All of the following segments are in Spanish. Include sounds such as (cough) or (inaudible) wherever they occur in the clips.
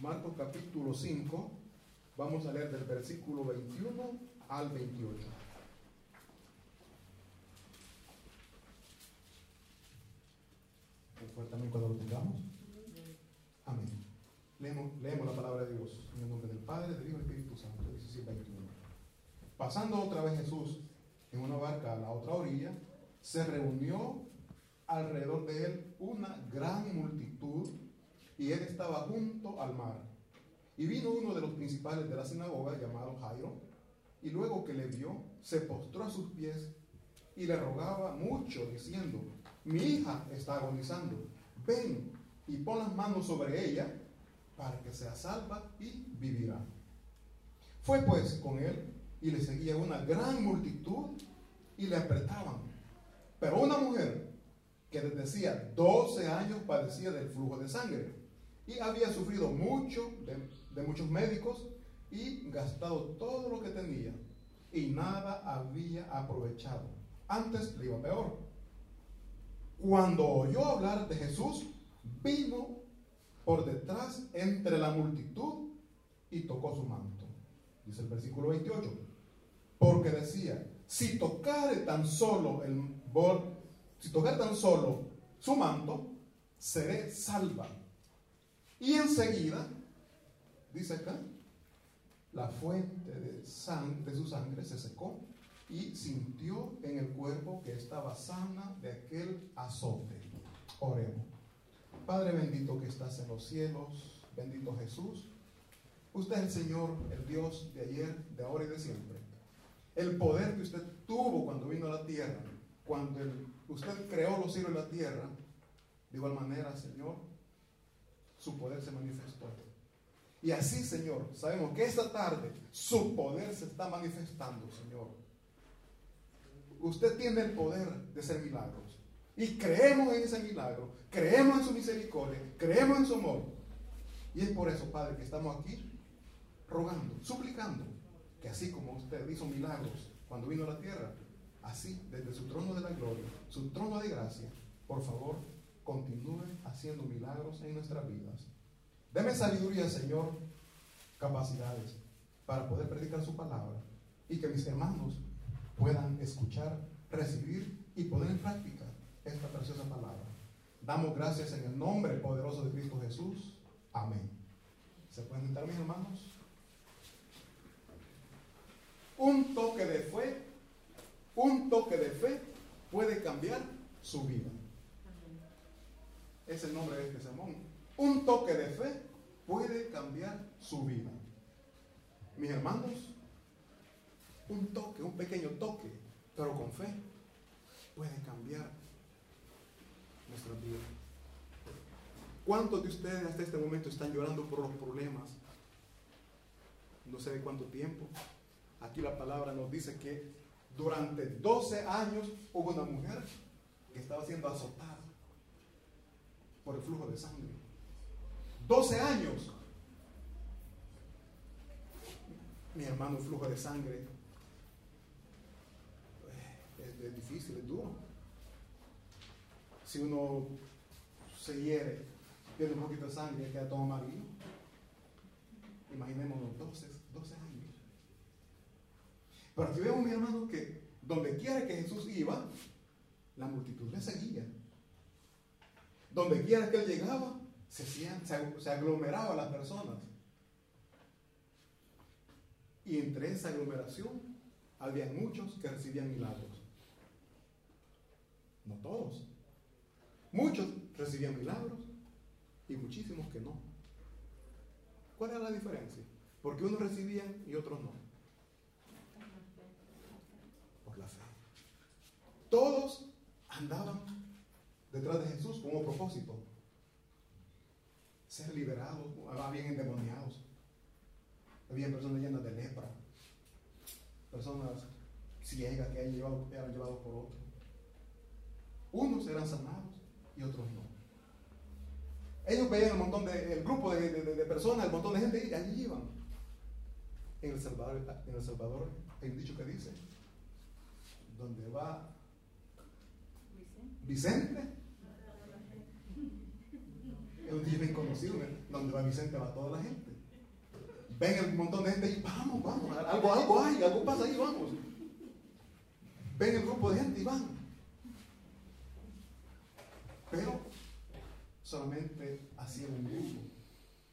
Marcos capítulo 5, vamos a leer del versículo 21 al 28. también cuando lo tengamos. Amén. Leemos, leemos, la palabra de Dios en el nombre del Padre, del Hijo y del Espíritu Santo. 16, 21. Pasando otra vez Jesús en una barca a la otra orilla, se reunió alrededor de él una gran multitud y él estaba junto al mar. Y vino uno de los principales de la sinagoga llamado Jairo, y luego que le vio, se postró a sus pies y le rogaba mucho, diciendo, mi hija está agonizando, ven y pon las manos sobre ella para que sea salva y vivirá. Fue pues con él y le seguía una gran multitud y le apretaban. Pero una mujer que desde hacía 12 años padecía del flujo de sangre y había sufrido mucho de, muchos médicos y gastado todo lo que tenía y nada había aprovechado. Antes le iba peor. Cuando oyó hablar de Jesús, vino por detrás entre la multitud y tocó su manto. Dice el versículo 28. Porque decía, si tocare tan solo el si tocar tan solo su manto, seré salva. Y enseguida, dice acá, la fuente de, su sangre se secó y sintió en el cuerpo que estaba sana de aquel azote. Oremos. Padre bendito que estás en los cielos, bendito Jesús. Usted es el Señor, el Dios de ayer, de ahora y de siempre. El poder que usted tuvo cuando vino a la tierra, cuando usted creó los cielos y la tierra, de igual manera, Señor, su poder se manifestó. Y así, Señor, sabemos que esta tarde su poder se está manifestando, Señor. Usted tiene el poder de hacer milagros. Y creemos en ese milagro, creemos en su misericordia, creemos en su amor. Y es por eso, Padre, que estamos aquí rogando, suplicando, que así como usted hizo milagros cuando vino a la tierra, así desde su trono de la gloria, su trono de gracia, por favor, continúe haciendo milagros en nuestras vidas. Deme sabiduría, Señor, capacidades para poder predicar su palabra y que mis hermanos puedan escuchar, recibir y poner en práctica esta preciosa palabra. Damos gracias en el nombre poderoso de Cristo Jesús. Amén. ¿Se pueden sentar mis hermanos? Un toque de fe, un toque de fe puede cambiar su vida. Es el nombre de este sermón. Un toque de fe puede cambiar su vida. Mis hermanos, un toque, un pequeño toque, pero con fe, puede cambiar nuestra vida. ¿Cuántos de ustedes hasta este momento están llorando por los problemas? No sé de cuánto tiempo. Aquí la palabra nos dice que durante 12 años hubo una mujer que estaba siendo azotada el flujo de sangre. 12 años. Mi hermano, el flujo de sangre es, difícil, es duro. Si uno se hiere, pierde un poquito de sangre y queda todo amarillo. Imaginémonos 12, 12 años. Pero aquí vemos, mi hermano, que donde quiera que Jesús iba, la multitud le seguía. Donde quiera que él llegaba, se, se aglomeraban las personas. Y entre esa aglomeración había muchos que recibían milagros. No todos. Muchos recibían milagros y muchísimos que no. ¿Cuál era la diferencia? Porque unos recibían y otros no. Por la fe. Todos andaban detrás de Jesús como propósito. Ser liberados, había endemoniados. Había personas llenas de lepra. Personas ciegas que eran llevados por otros. Unos eran sanados y otros no. Ellos veían un montón de, el grupo de, personas, el montón de gente y allí iban. En El Salvador, en El Salvador hay un dicho que dice, donde va Vicente, es un bien conocido, donde va Vicente va toda la gente. Ven el montón de gente y vamos, vamos, algo, algo hay, algo pasa ahí, vamos. Ven el grupo de gente y van. Pero solamente hacía un grupo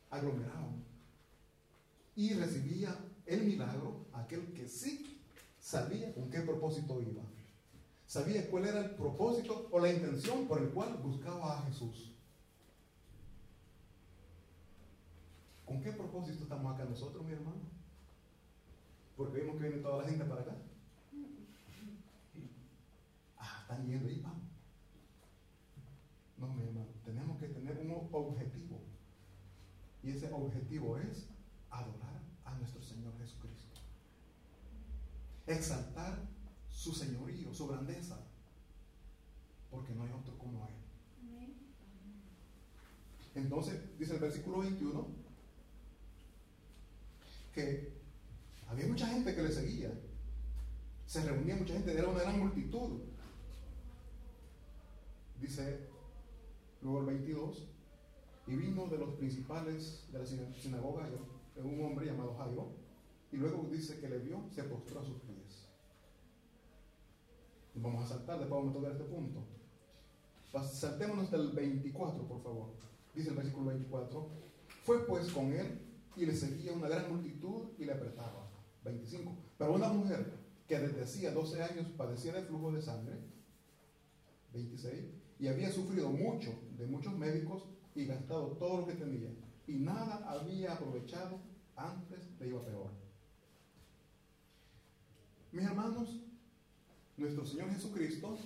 aglomerado y recibía el milagro aquel que sí sabía con qué propósito iba. Sabía cuál era el propósito o la intención por el cual buscaba a Jesús. ¿Con qué propósito estamos acá nosotros, mi hermano? Porque vimos que viene toda la gente para acá. Ah, están yendo y vamos. No, mi hermano, tenemos que tener un objetivo. Y ese objetivo es adorar a nuestro Señor Jesucristo. Exaltar su señorío, su grandeza. Porque no hay otro como Él. Entonces, dice el versículo 21, que había mucha gente que le seguía. Se reunía mucha gente, era una gran multitud. Dice luego el 22, y vino de los principales de la sinagoga un hombre llamado Jairo, y luego dice que le vio, se postró a sus pies. Vamos a saltar, después vamos a tocar este punto. Saltémonos del 24, por favor. Dice el versículo 24. Fue pues con él y le seguía una gran multitud y le apretaba. 25. Pero una mujer que desde hacía 12 años padecía de flujo de sangre. 26. Y había sufrido mucho de muchos médicos y gastado todo lo que tenía. Y nada había aprovechado antes le iba peor. Mis hermanos, nuestro Señor Jesucristo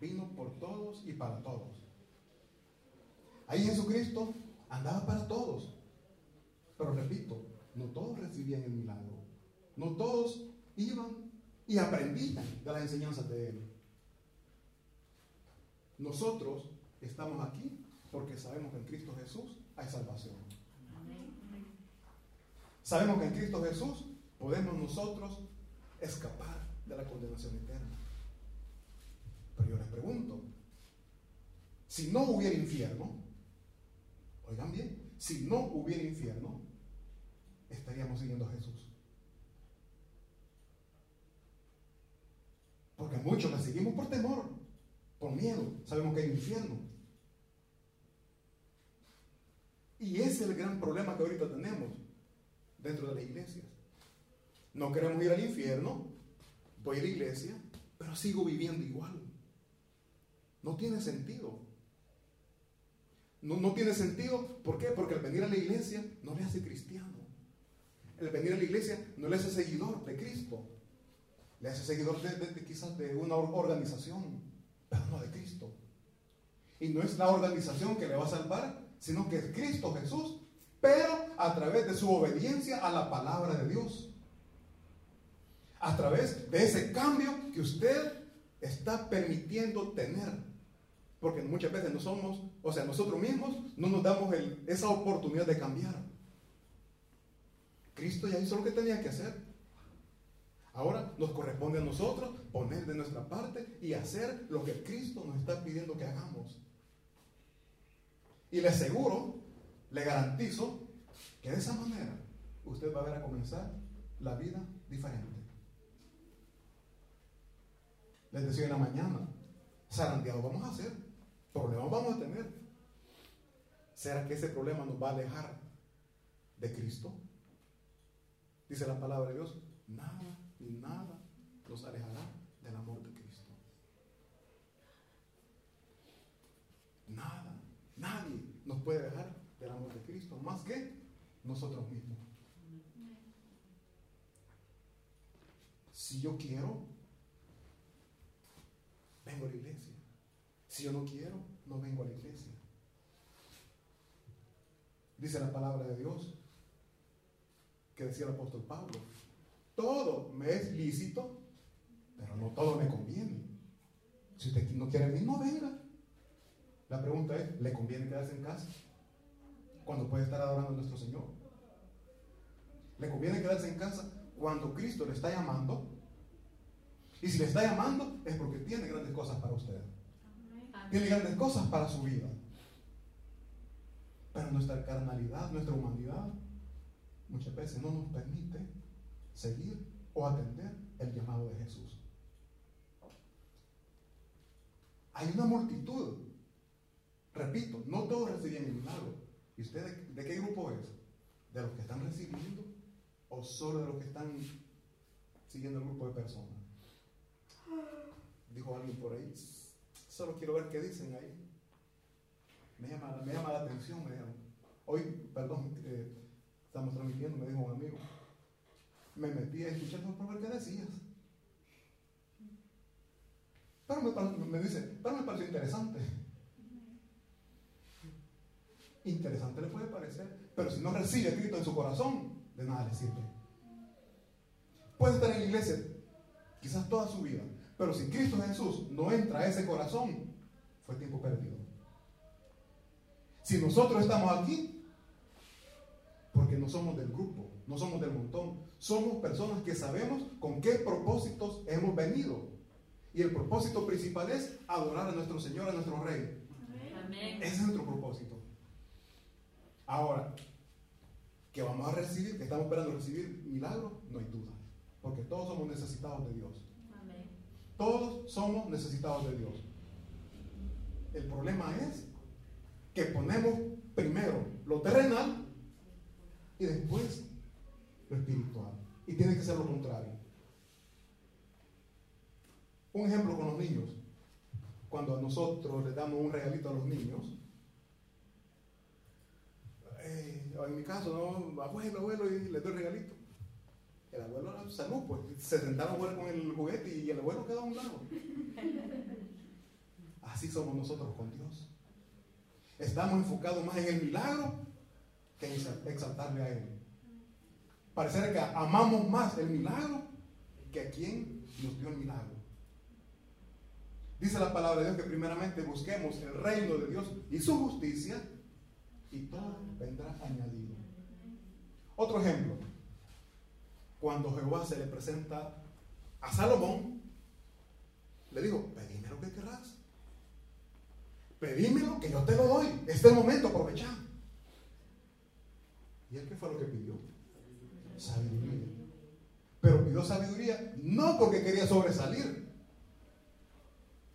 vino por todos y para todos. Ahí Jesucristo andaba para todos. Pero repito, no todos recibían el milagro. No todos iban y aprendían de las enseñanzas de Él. Nosotros estamos aquí porque sabemos que en Cristo Jesús hay salvación. Sabemos que en Cristo Jesús podemos nosotros escapar de la condenación eterna. Pero yo les pregunto, si no hubiera infierno, oigan bien, si no hubiera infierno, estaríamos siguiendo a Jesús. Porque muchos le seguimos por temor, por miedo. Sabemos que hay infierno. Y ese es el gran problema que ahorita tenemos dentro de la iglesia. No queremos ir al infierno, voy a la iglesia, pero sigo viviendo igual. No tiene sentido. No, no tiene sentido, ¿por qué? Porque al venir a la iglesia no le hace cristiano. El venir a la iglesia no le hace seguidor de Cristo. Le hace seguidor quizás de una organización, pero no de Cristo. Y no es la organización que le va a salvar, sino que es Cristo Jesús, pero a través de su obediencia a la palabra de Dios. A través de ese cambio que usted está permitiendo tener. Porque muchas veces no somos, o sea, nosotros mismos no nos damos esa oportunidad de cambiar. Cristo ya hizo lo que tenía que hacer. Ahora nos corresponde a nosotros poner de nuestra parte y hacer lo que Cristo nos está pidiendo que hagamos. Y le aseguro, le garantizo, que de esa manera usted va a ver a comenzar la vida diferente. Les decía en la mañana, zarandeado vamos a hacer, problemas vamos a tener. ¿Será que ese problema nos va a alejar de Cristo? Dice la palabra de Dios, nada ni nada nos alejará del amor de Cristo. Nada, nadie nos puede dejar del amor de Cristo, más que nosotros mismos. Si yo quiero, vengo a la iglesia. Si yo no quiero, no vengo a la iglesia. Dice la palabra de Dios que decía el apóstol Pablo. Todo me es lícito, pero no todo me conviene. Si usted no quiere venir, no venga. La pregunta es, ¿le conviene quedarse en casa? Cuando puede estar adorando a nuestro Señor. ¿Le conviene quedarse en casa cuando Cristo le está llamando? Y si le está llamando es porque tiene grandes cosas para usted. Tiene grandes cosas para su vida. Pero nuestra carnalidad, nuestra humanidad, muchas veces no nos permite seguir o atender el llamado de Jesús. Hay una multitud, repito, no todos recibían el milagro. ¿Y usted de, qué grupo es? ¿De los que están recibiendo o solo de los que están siguiendo el grupo de personas? Dijo alguien por ahí, solo quiero ver qué dicen ahí. Me llama, la atención, me. Hoy, perdón, eh, estamos transmitiendo, me dijo un amigo. Me metí a escuchar por ver qué decías. Pero me, me dice, pero me pareció interesante. Interesante le puede parecer, pero si no recibe Cristo en su corazón, de nada le sirve. Puede estar en la iglesia quizás toda su vida, pero si Cristo Jesús no entra a ese corazón, fue tiempo perdido. Si nosotros estamos aquí, porque no somos del grupo, no somos del montón, somos personas que sabemos con qué propósitos hemos venido. Y el propósito principal es adorar a nuestro Señor, a nuestro Rey. Ese es nuestro propósito. Ahora, que vamos a recibir, que estamos esperando recibir milagros, no hay duda. Porque todos somos necesitados de Dios. Todos somos necesitados de Dios. El problema es que ponemos primero lo terrenal y después lo espiritual. Y tiene que ser lo contrario. Un ejemplo con los niños. Cuando nosotros les damos un regalito a los niños, eh, en mi caso, no, abuelo, abuelo, y les doy el regalito. El abuelo, salud, pues se sentaron a jugar con el juguete y el abuelo quedó a un lado. Así somos nosotros con Dios. Estamos enfocados más en el milagro que exaltarle a Él. Parece que amamos más el milagro que a quien nos dio el milagro. Dice la palabra de Dios que primeramente busquemos el reino de Dios y su justicia y todo vendrá añadido. Otro ejemplo, cuando Jehová se le presenta a Salomón, le dijo, pedime lo que querrás. Pedímelo que yo te lo doy. Este momento, aprovechar. ¿Y él qué fue lo que pidió? Sabiduría. Pero pidió sabiduría no porque quería sobresalir,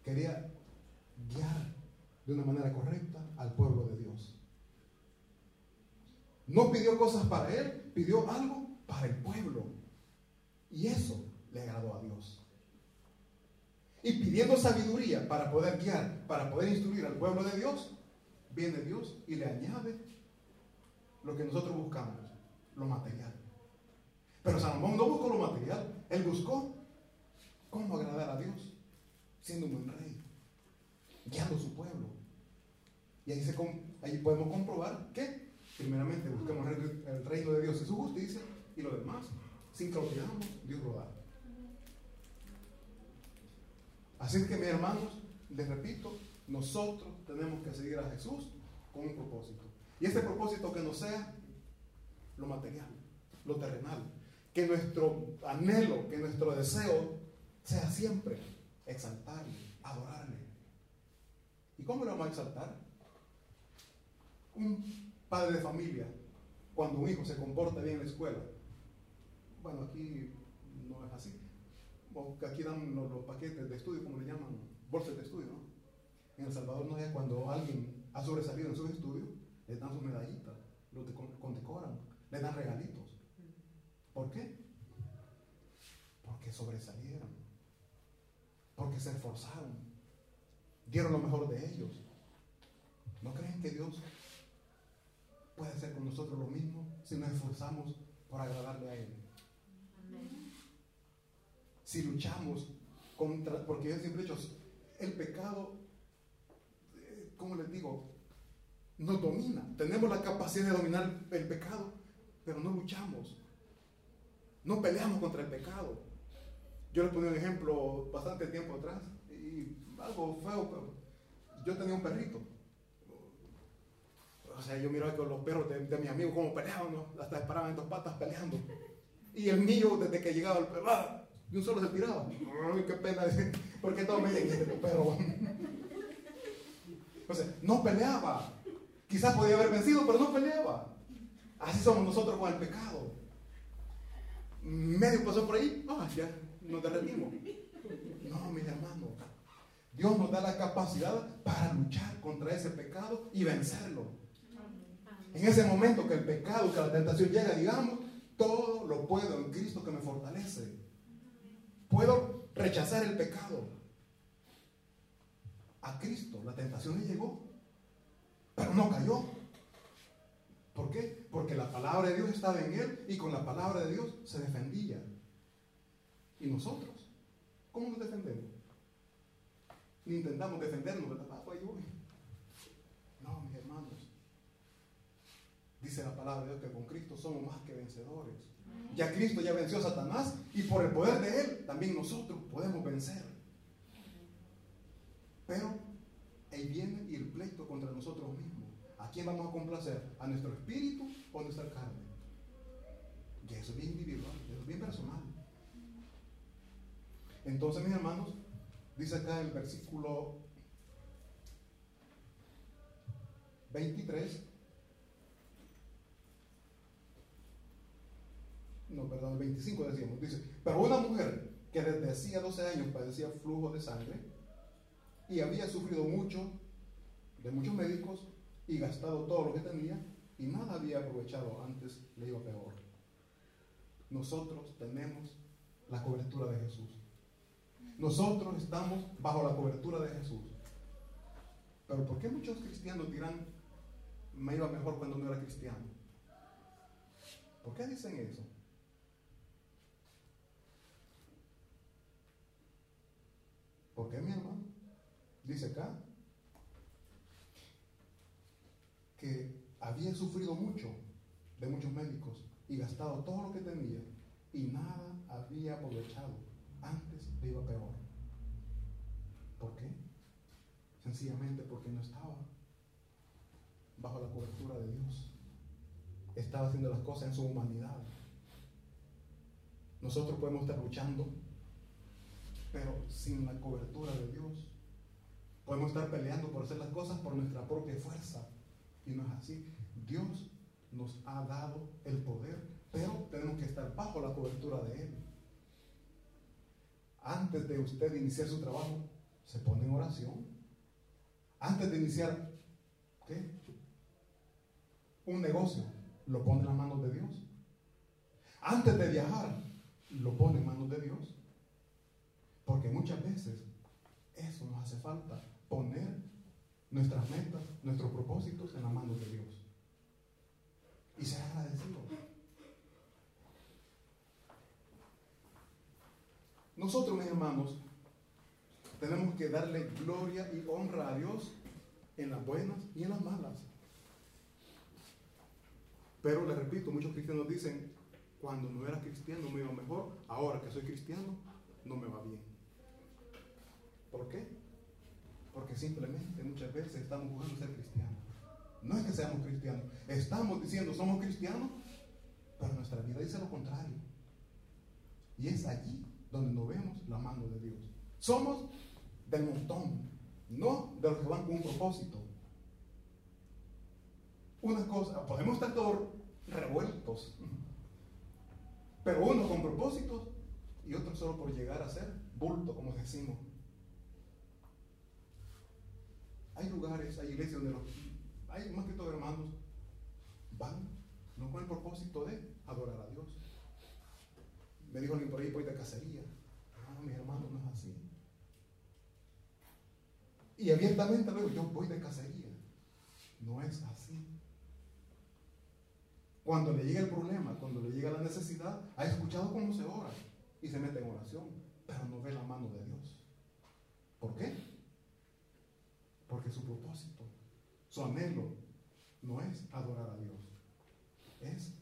quería guiar de una manera correcta al pueblo de Dios. No pidió cosas para él, pidió algo para el pueblo. Y eso le agradó a Dios. Y pidiendo sabiduría para poder guiar, para poder instruir al pueblo de Dios, viene Dios y le añade lo que nosotros buscamos, lo material. Pero Salomón no buscó lo material, él buscó cómo agradar a Dios, siendo un buen rey, guiando a su pueblo. Y ahí, podemos comprobar que, primeramente, busquemos el, reino de Dios y su justicia, y lo demás, sin que Dios lo da. Así que, mis hermanos, les repito, nosotros tenemos que seguir a Jesús con un propósito. Y este propósito que no sea lo material, lo terrenal. Que nuestro anhelo, que nuestro deseo sea siempre exaltarle, adorarle. ¿Y cómo lo vamos a exaltar? Un padre de familia, cuando un hijo se comporta bien en la escuela, bueno, aquí no es así, aquí dan los, paquetes de estudio, como le llaman, bolsas de estudio, ¿no? En El Salvador no es cuando alguien ha sobresalido en sus estudios, le dan su medallita, lo condecoran, le dan regalitos. ¿Por qué? Porque sobresalieron, porque se esforzaron, dieron lo mejor de ellos. ¿No creen que Dios puede hacer con nosotros lo mismo si nos esforzamos por agradarle a Él? Si luchamos contra, porque yo siempre he dicho, el pecado, eh, ¿cómo les digo? Nos domina. Tenemos la capacidad de dominar el pecado, pero no luchamos. No peleamos contra el pecado. Yo les ponía un ejemplo bastante tiempo atrás y algo feo, pero yo tenía un perrito. O sea, yo miraba con los perros de, mi amigo como peleaban, ¿no? hasta disparaban en dos patas peleando. Y el mío, desde que llegaba el perro, ¡ah! de un solo se tiraba. Ay, qué pena, (laughs) porque todo me este perro. (laughs) O sea, no peleaba. Quizás podía haber vencido, pero no peleaba. Así somos nosotros con el pecado. Medio pasó por ahí, ah, ya nos derretimos. No, mis hermanos. Dios nos da la capacidad para luchar contra ese pecado y vencerlo. En ese momento que el pecado, que la tentación llega, digamos, todo lo puedo en Cristo que me fortalece. Puedo rechazar el pecado. A Cristo la tentación le llegó, pero no cayó. ¿Por qué? Porque la palabra de Dios estaba en él y con la palabra de Dios se defendía. ¿Y nosotros? ¿Cómo nos defendemos? Ni intentamos defendernos, ¿verdad? Ah, pues no, mis hermanos. Dice la palabra de Dios que con Cristo somos más que vencedores. Ya Cristo ya venció a Satanás y por el poder de Él también nosotros podemos vencer. Pero ahí viene y el pleito contra nosotros mismos. ¿A quién vamos a complacer? ¿A nuestro espíritu o a nuestra carne? Y eso es bien individual, eso es bien personal. Entonces, mis hermanos, dice acá el versículo 23, no, perdón, el 25 decíamos, dice, pero una mujer que desde hacía 12 años padecía flujo de sangre y había sufrido mucho de muchos médicos y gastado todo lo que tenía y nada había aprovechado, antes le iba peor. Nosotros tenemos la cobertura de Jesús. Nosotros estamos bajo la cobertura de Jesús. Pero ¿por qué muchos cristianos dirán, me iba mejor cuando no era cristiano? ¿Por qué dicen eso? ¿Por qué, mi hermano? Dice acá que había sufrido mucho de muchos médicos y gastado todo lo que tenía y nada había aprovechado. Antes le iba peor. ¿Por qué? Sencillamente porque no estaba bajo la cobertura de Dios. Estaba haciendo las cosas en su humanidad. Nosotros podemos estar luchando, pero sin la cobertura de Dios. Podemos estar peleando por hacer las cosas por nuestra propia fuerza. Y no es así. Dios nos ha dado el poder, pero tenemos que estar bajo la cobertura de Él. Antes de usted iniciar su trabajo, se pone en oración. Antes de iniciar ¿qué? un negocio, lo pone en las manos de Dios. Antes de viajar, lo pone en manos de Dios. Porque muchas veces eso nos hace falta, poner nuestras metas, nuestros propósitos en las manos de Dios. Y ser agradecido. Nosotros, mis hermanos, tenemos que darle gloria y honra a Dios en las buenas y en las malas. Pero les repito, muchos cristianos dicen, cuando no era cristiano me iba mejor, ahora que soy cristiano no me va bien. ¿Por qué? Porque simplemente muchas veces estamos buscando ser cristianos. No es que seamos cristianos, estamos diciendo somos cristianos, pero nuestra vida dice lo contrario. Y es allí donde no vemos la mano de Dios. Somos del montón, no de los que van con un propósito. Una cosa, podemos estar todos revueltos, pero uno con propósitos y otro solo por llegar a ser bulto, como decimos. Hay lugares, hay iglesias donde los, hay más que todo hermanos, van, no con el propósito de adorar a Dios. Me dijo alguien por ahí, voy de cacería. No, mis hermanos, no es así. Y abiertamente luego, yo voy de cacería. No es así. Cuando le llega el problema, cuando le llega la necesidad, ha escuchado cómo se ora y se mete en oración, pero no ve la mano de Dios. ¿Por qué? Porque su propósito, su anhelo, no es adorar a Dios, es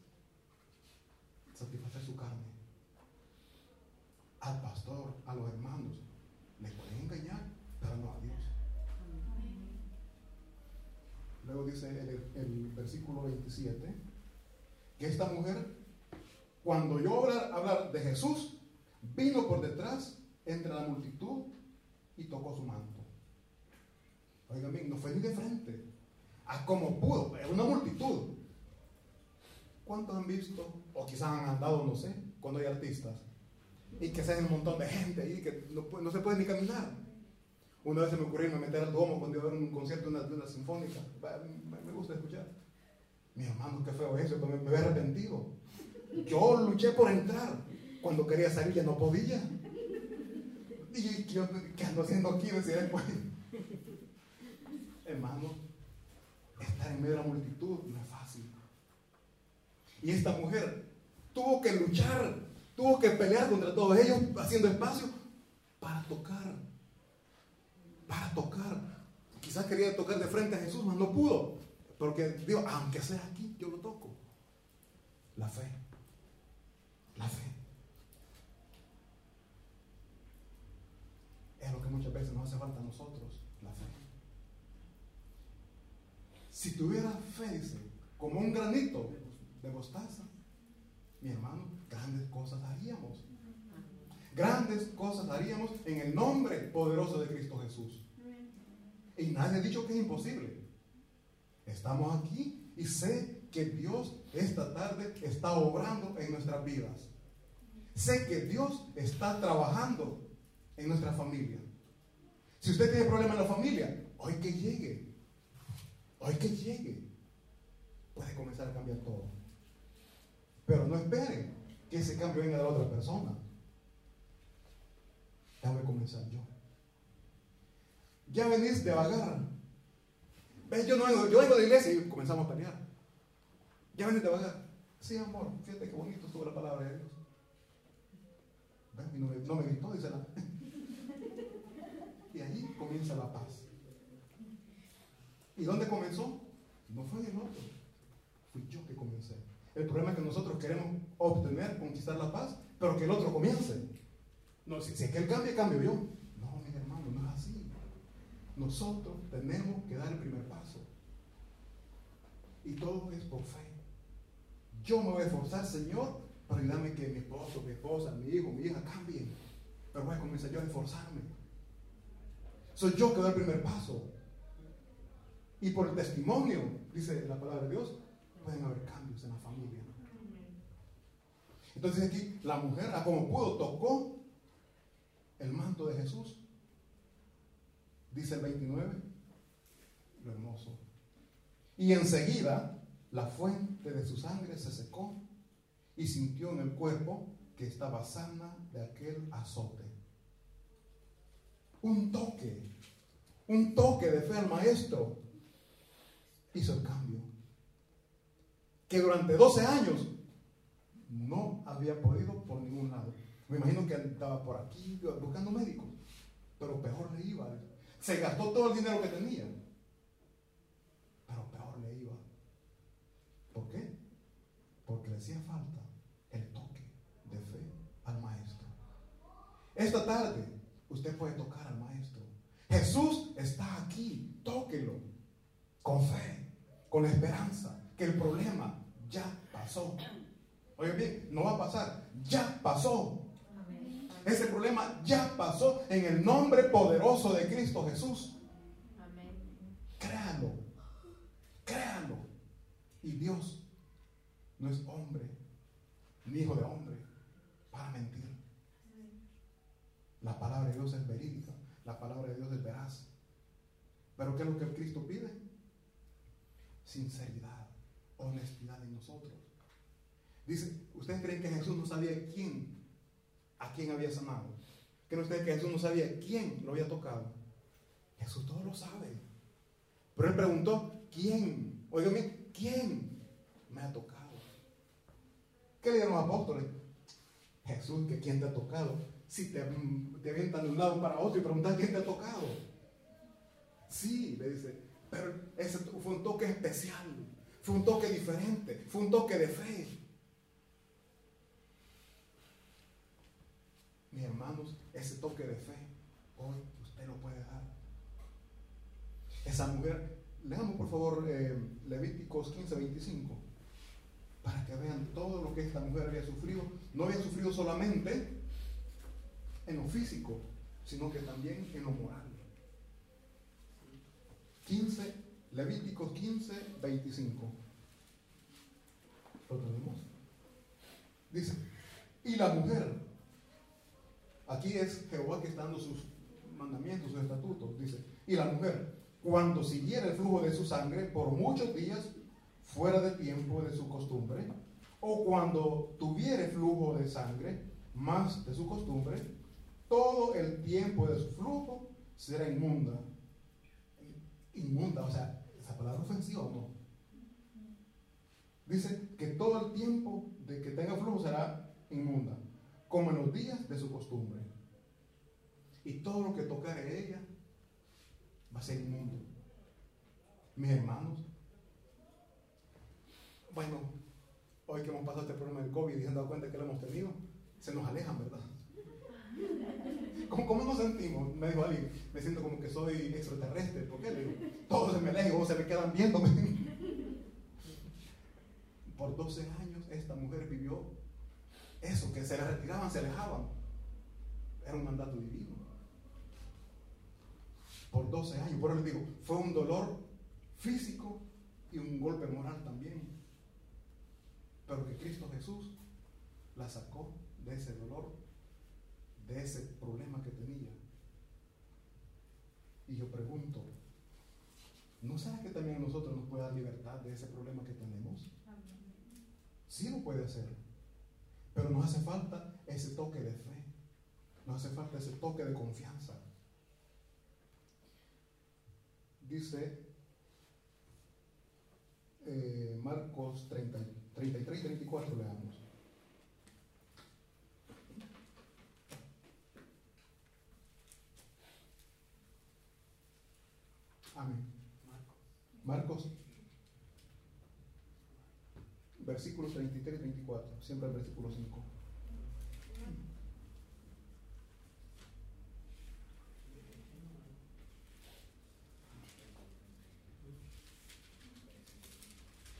satisfacer su carne. Al pastor, a los hermanos, le pueden engañar, pero no a Dios. Luego dice el, el versículo 27, que esta mujer, cuando yo hablar, hablar de Jesús, vino por detrás entre la multitud y tocó su manto. Oigan no fue ni de frente. a como pudo, es una multitud. ¿Cuántos han visto, o quizás han andado, no sé, cuando hay artistas, y que se un montón de gente ahí que no, se puede ni caminar? Una vez se me ocurrió me meter al domo cuando iba a ver un concierto de una, sinfónica. Me, gusta escuchar. Mi hermano, qué feo eso, me, me arrepentido. Yo luché por entrar. Cuando quería salir ya no podía. Y yo, ¿qué ando haciendo aquí? Decía después. Hermano, estar en medio de la multitud no es fácil. Y esta mujer tuvo que luchar, tuvo que pelear contra todos ellos, haciendo espacio para tocar. Para tocar. Quizás quería tocar de frente a Jesús, pero no pudo. Porque digo, aunque sea aquí, yo lo toco. La fe. La fe. Es lo que muchas veces nos hace falta a nosotros, la fe. Si tuviera fe, como un granito de mostaza, mi hermano, grandes cosas haríamos. Grandes cosas haríamos en el nombre poderoso de Cristo Jesús. Y nadie ha dicho que es imposible. Estamos aquí y sé que Dios esta tarde está obrando en nuestras vidas. Sé que Dios está trabajando en nuestra familia. Si usted tiene problemas en la familia, hoy que llegue, hoy que llegue, puede comenzar a cambiar todo. Pero no espere que ese cambio venga de la otra persona. Que comenzar yo. Ya venís de vagar. Yo, no vengo, yo vengo de la iglesia y comenzamos a pelear. Ya venís de vagar. Sí, amor, fíjate qué bonito estuvo la palabra de Dios. no, me, no me gritó, dice la. (laughs) y ahí comienza la paz. ¿Y dónde comenzó? No fue el otro. Fui yo que comencé. El problema es que nosotros queremos obtener, conquistar la paz, pero que el otro comience. No, si, si es que él cambia, cambio yo. No, mi hermano, no es así. Nosotros tenemos que dar el primer paso. Y todo es por fe. Yo me voy a esforzar, Señor, para ayudarme que mi esposo, mi esposa, mi hijo, mi hija cambien. Pero voy a comenzar yo a esforzarme. Soy yo que doy el primer paso. Y por el testimonio, dice la palabra de Dios, pueden haber cambios en la familia. Entonces aquí la mujer, a como pudo, tocó el manto de Jesús. Dice el 29, lo hermoso. Y enseguida la fuente de su sangre se secó y sintió en el cuerpo que estaba sana de aquel azote. Un toque, un toque de fe al maestro hizo el cambio. Que durante 12 años no había podido por ningún lado. Me imagino que andaba por aquí buscando médicos, pero peor le iba. Se gastó todo el dinero que tenía, pero peor le iba. ¿Por qué? Porque le hacía falta el toque de fe al maestro. Esta tarde usted puede tocar al maestro. Jesús está aquí, tóquelo con fe, con esperanza, que el problema ya pasó. Oye bien, no va a pasar, ya pasó. Ese problema ya pasó en el nombre poderoso de Cristo Jesús. Créanlo, créanlo. Y Dios no es hombre, ni hijo de hombre, para mentir. La palabra de Dios es verídica, la palabra de Dios es veraz. Pero ¿qué es lo que Cristo pide? Sinceridad, honestidad en nosotros. Dice, ¿ustedes creen que Jesús no sabía quién a quién había sanado. No ustedes que Jesús no sabía quién lo había tocado. Jesús todo lo sabe. Pero él preguntó, ¿quién? Oigan ¿quién me ha tocado? ¿Qué le dieron los apóstoles? Jesús, que quién te ha tocado. Si te, te avientan de un lado para otro y preguntan quién te ha tocado. Sí, le dice, pero ese fue un toque especial, fue un toque diferente, fue un toque de fe. mis hermanos, ese toque de fe, hoy usted lo puede dar. Esa mujer, leamos por favor eh, Levíticos 15, 25, para que vean todo lo que esta mujer había sufrido. No había sufrido solamente en lo físico, sino que también en lo moral. 15, Levítico 15, 25. ¿Lo tenemos? Dice, y la mujer, aquí es Jehová que está dando sus mandamientos, sus estatutos, dice, y la mujer, cuando siguiera el flujo de su sangre por muchos días, fuera de tiempo de su costumbre, o cuando tuviere flujo de sangre más de su costumbre, todo el tiempo de su flujo será inmunda. Inmunda, o sea, esa palabra ofensiva o no. Dice que todo el tiempo de que tenga flujo será inmunda, como en los días de su costumbre. Y todo lo que tocare ella va a ser inmundo. Mis hermanos, bueno, hoy que hemos pasado este problema del COVID y se han dado cuenta que lo hemos tenido, se nos alejan, ¿verdad? (laughs) ¿Cómo, ¿Cómo, nos sentimos? Me dijo alguien, me siento como que soy extraterrestre. ¿Por qué? Todos se me alejan, o se me quedan viéndome. Por 12 años esta mujer vivió eso, que se le retiraban, se alejaban. Era un mandato divino. Por 12 años, por eso les digo, fue un dolor físico y un golpe moral también. Pero que Cristo Jesús la sacó de ese dolor, de ese problema que tenía. Y yo pregunto, ¿no será que también a nosotros nos puede dar libertad de ese problema que tenemos? Sí lo puede hacer. Pero nos hace falta ese toque de fe. Nos hace falta ese toque de confianza. Dice eh, Marcos 30, 33 y 34, leamos. Amén. Marcos versículos 33 y 34, siempre el versículo 5.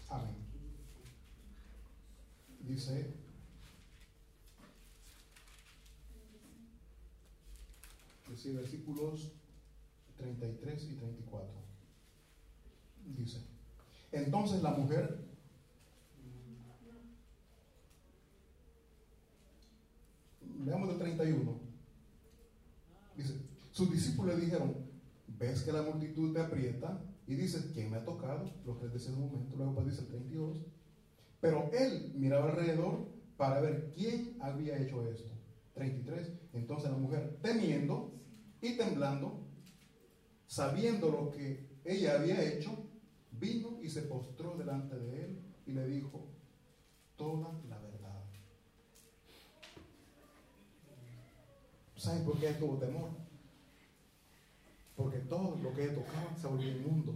Amén. Dice, dice versículos 33 y 34. Dice, entonces la mujer Veamos el 31. Dice, sus discípulos le dijeron, ves que la multitud te aprieta y dices, ¿quién me ha tocado? Lo que dice en un momento, luego pues dice el 32. Pero él miraba alrededor para ver quién había hecho esto. 33. Entonces la mujer, temiendo y temblando, sabiendo lo que ella había hecho, vino y se postró delante de él y le dijo toda la verdad. ¿Saben por qué tuvo temor? Porque todo lo que tocaba se volvió inmundo.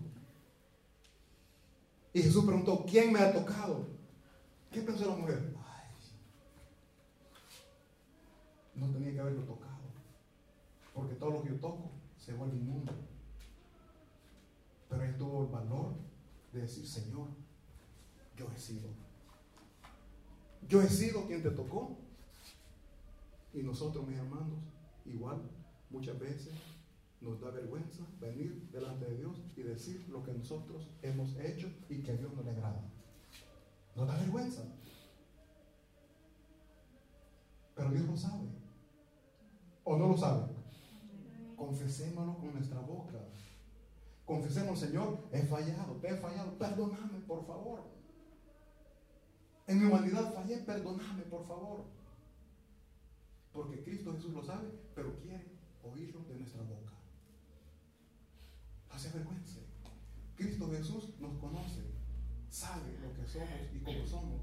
Y Jesús preguntó, ¿quién me ha tocado? ¿Qué pensó la mujer? Ay, no tenía que haberlo tocado. Porque todo lo que yo toco se vuelve inmundo. Pero él tuvo el valor de decir, Señor, yo he sido. Yo he sido quien te tocó. Y nosotros, mis hermanos, igual muchas veces nos da vergüenza venir delante de Dios y decir lo que nosotros hemos hecho y que a Dios no le agrada. Nos da vergüenza. Pero Dios lo sabe. ¿O no lo sabe? Confesémoslo con nuestra boca. Confesemos, Señor, he fallado, te he fallado, perdóname, por favor. En mi humanidad fallé, perdóname, por favor. Porque Cristo Jesús lo sabe, pero quiere oírlo de nuestra boca. No se avergüence. Cristo Jesús nos conoce, sabe lo que somos y cómo somos.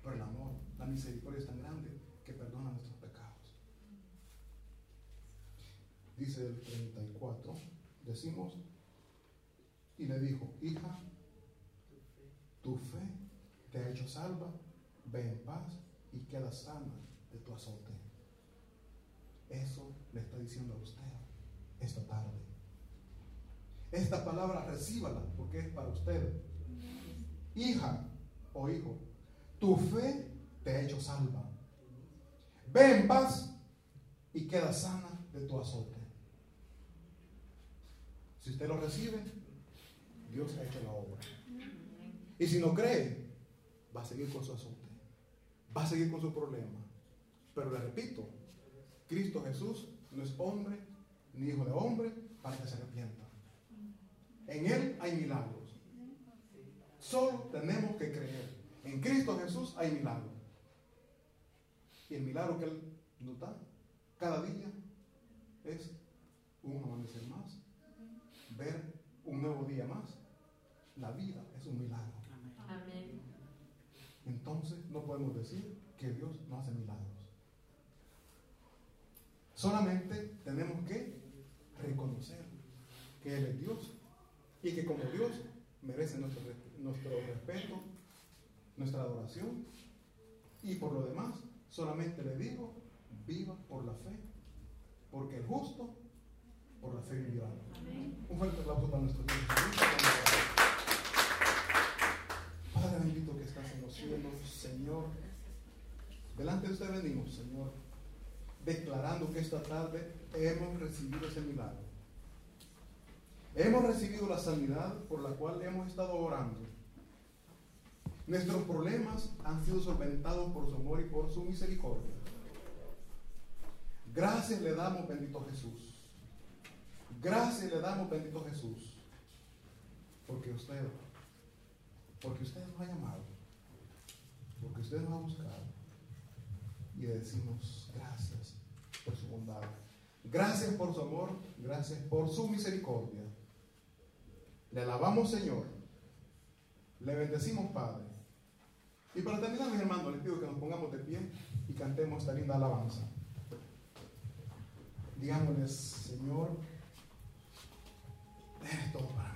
Pero el amor, la misericordia es tan grande que perdona nuestros pecados. Dice el 34, decimos, y le dijo, hija, tu fe te ha hecho salva, ve en paz y queda sana de tu azote. Eso le está diciendo a usted esta tarde. Esta palabra recíbala porque es para usted. Hija o hijo, tu fe te ha hecho salva. Ve en paz y queda sana de tu azote. Si usted lo recibe, Dios ha hecho la obra. Y si no cree, va a seguir con su asunto. Va a seguir con su problema. Pero le repito, Cristo Jesús no es hombre ni hijo de hombre para que se arrepienta. En Él hay milagros. Solo tenemos que creer. En Cristo Jesús hay milagros. Y el milagro que Él nos da cada día es un amanecer más, ver un nuevo día más. La vida es un milagro. Amén. Entonces no podemos decir que Dios no hace milagros. Solamente tenemos que reconocer que Él es Dios y que como Dios merece nuestro, nuestro respeto, nuestra adoración. Y por lo demás, solamente le digo, viva por la fe, porque el justo por la fe vivirá. Un fuerte aplauso para nuestro Dios. Padre bendito que estás en los cielos, Señor. Delante de usted venimos, Señor, declarando que esta tarde hemos recibido ese milagro. Hemos recibido la sanidad por la cual hemos estado orando. Nuestros problemas han sido solventados por su amor y por su misericordia. Gracias le damos, bendito Jesús. Gracias le damos, bendito Jesús. Porque usted, porque usted nos ha llamado, porque usted nos ha buscado. Y le decimos gracias por su bondad. Gracias por su amor, gracias por su misericordia. Le alabamos, Señor. Le bendecimos, Padre. Y para terminar, mis hermanos, les pido que nos pongamos de pie y cantemos esta linda alabanza. Digámosles, Señor, eres todo para mí.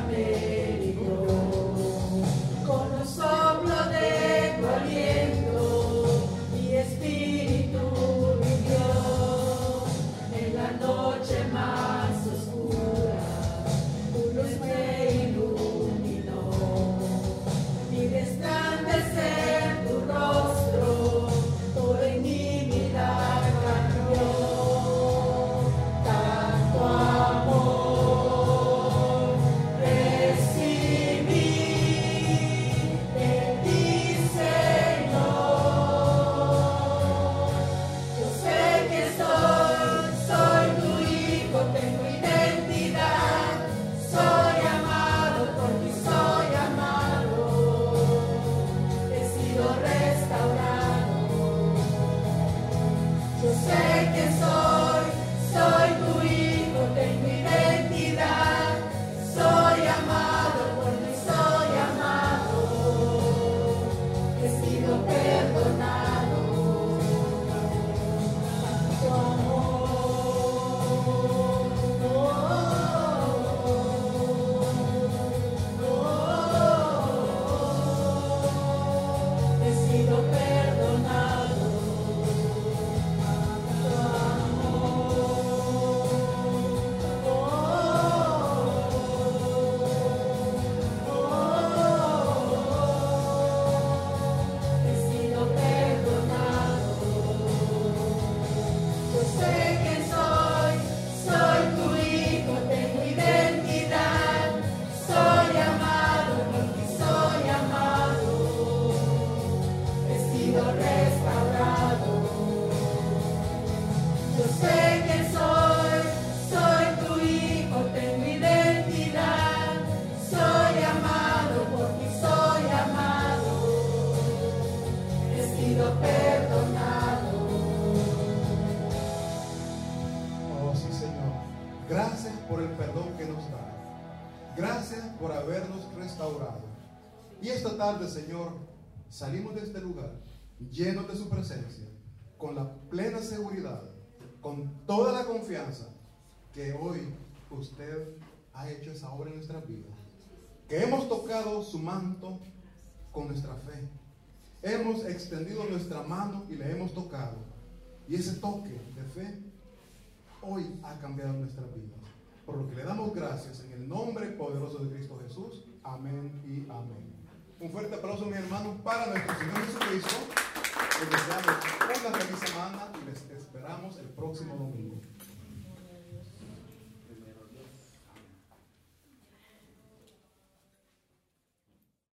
Yo sé que soy, soy tu hijo, tengo identidad. Soy amado porque soy amado. He sido perdonado. Oh sí, señor, gracias por el perdón que nos da. Gracias por habernos restaurado. Y esta tarde, señor, salimos de este lugar llenos de su presencia, con la plena seguridad con toda la confianza que hoy usted ha hecho esa obra en nuestras vidas. Que hemos tocado su manto con nuestra fe. Hemos extendido nuestra mano y le hemos tocado. Y ese toque de fe hoy ha cambiado nuestra vida. Por lo que le damos gracias en el nombre poderoso de Cristo Jesús. Amén y amén. Un fuerte aplauso, mi hermano, para nuestro Señor Jesucristo. Les deseamos una feliz semana el próximo domingo.